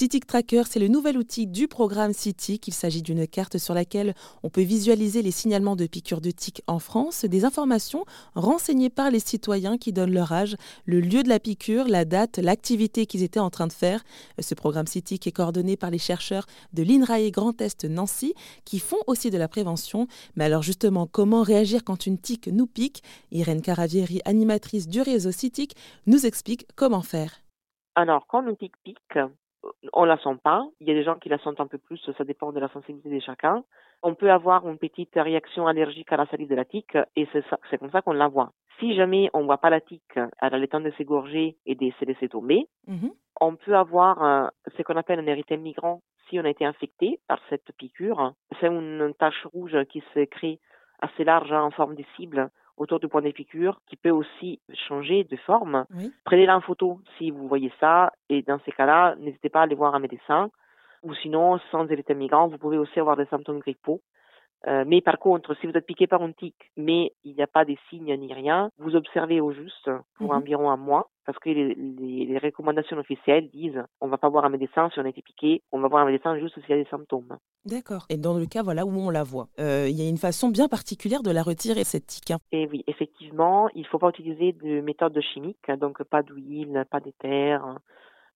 Citic Tracker, c'est le nouvel outil du programme Citic. Il s'agit d'une carte sur laquelle on peut visualiser les signalements de piqûres de tiques en France, des informations renseignées par les citoyens qui donnent leur âge, le lieu de la piqûre, la date, l'activité qu'ils étaient en train de faire. Ce programme Citic est coordonné par les chercheurs de l'INRAE Grand Est Nancy qui font aussi de la prévention. Mais alors justement, comment réagir quand une tique nous pique? Irène Caravieri, animatrice du réseau Citic, nous explique comment faire. Alors, quand une tique pique, on la sent pas. Il y a des gens qui la sentent un peu plus, ça dépend de la sensibilité de chacun. On peut avoir une petite réaction allergique à la salive de la tique et c'est comme ça qu'on la voit. Si jamais on voit pas la tique, elle a le temps de s'égorger et de se laisser tomber. Mhm. On peut avoir ce qu'on appelle un érythème migrant si on a été infecté par cette piqûre. C'est une tache rouge qui se crée assez large hein, en forme de cible autour du point des piqûres qui peut aussi changer de forme. Prenez-la en photo si vous voyez ça et dans ces cas-là, n'hésitez pas à aller voir un médecin ou sinon, sans érythème migrant, vous pouvez aussi avoir des symptômes grippaux euh, mais par contre, si vous êtes piqué par un tic, mais il n'y a pas de signes ni rien, vous observez au juste pour mhm. environ un mois, parce que les, les, recommandations officielles disent on va pas voir un médecin si on a été piqué, on va voir un médecin juste s'il y a des symptômes. D'accord. Et dans le cas voilà où on la voit, euh, il y a une façon bien particulière de la retirer cette tique. Hein. Et oui, effectivement, il faut pas utiliser de méthode chimique, donc pas d'huile, pas d'éther,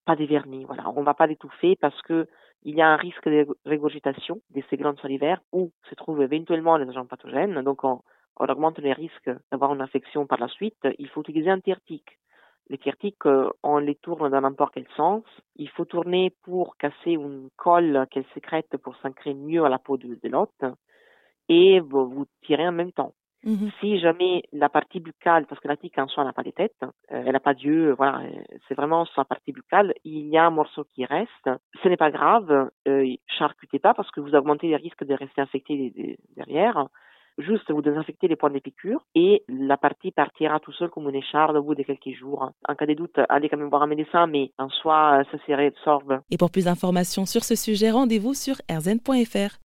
pas des vernis. Voilà, on va pas l'étouffer parce que il y a un risque de régurgitation de ces glandes salivaires où se trouvent éventuellement les agents pathogènes. Donc, on, augmente les risques d'avoir une infection par la suite. Il faut utiliser un tire-tique. Les tire-tiques, euh, on les tourne dans n'importe quel sens. Il faut tourner pour casser une colle qu'elle sécrète pour s'ancrer mieux à la peau de, de l'hôte. Et vous tirez en même temps. Mmh si jamais la partie buccale, parce que la tique en soi n'a pas de tête, euh, elle n'a pas d'yeux, voilà, euh, c'est vraiment sa partie buccale, il y a un morceau qui reste, ce n'est pas grave, euh, charcutez pas parce que vous augmentez les risques de rester infecté derrière. Juste vous désinfectez les points de piqûre et la partie partira tout seul comme une écharde au bout de quelques jours. En cas de doute, allez quand même voir un médecin, mais en soi, ça se réabsorbe. Et pour plus d'informations sur ce sujet, rendez-vous sur rzn.fr.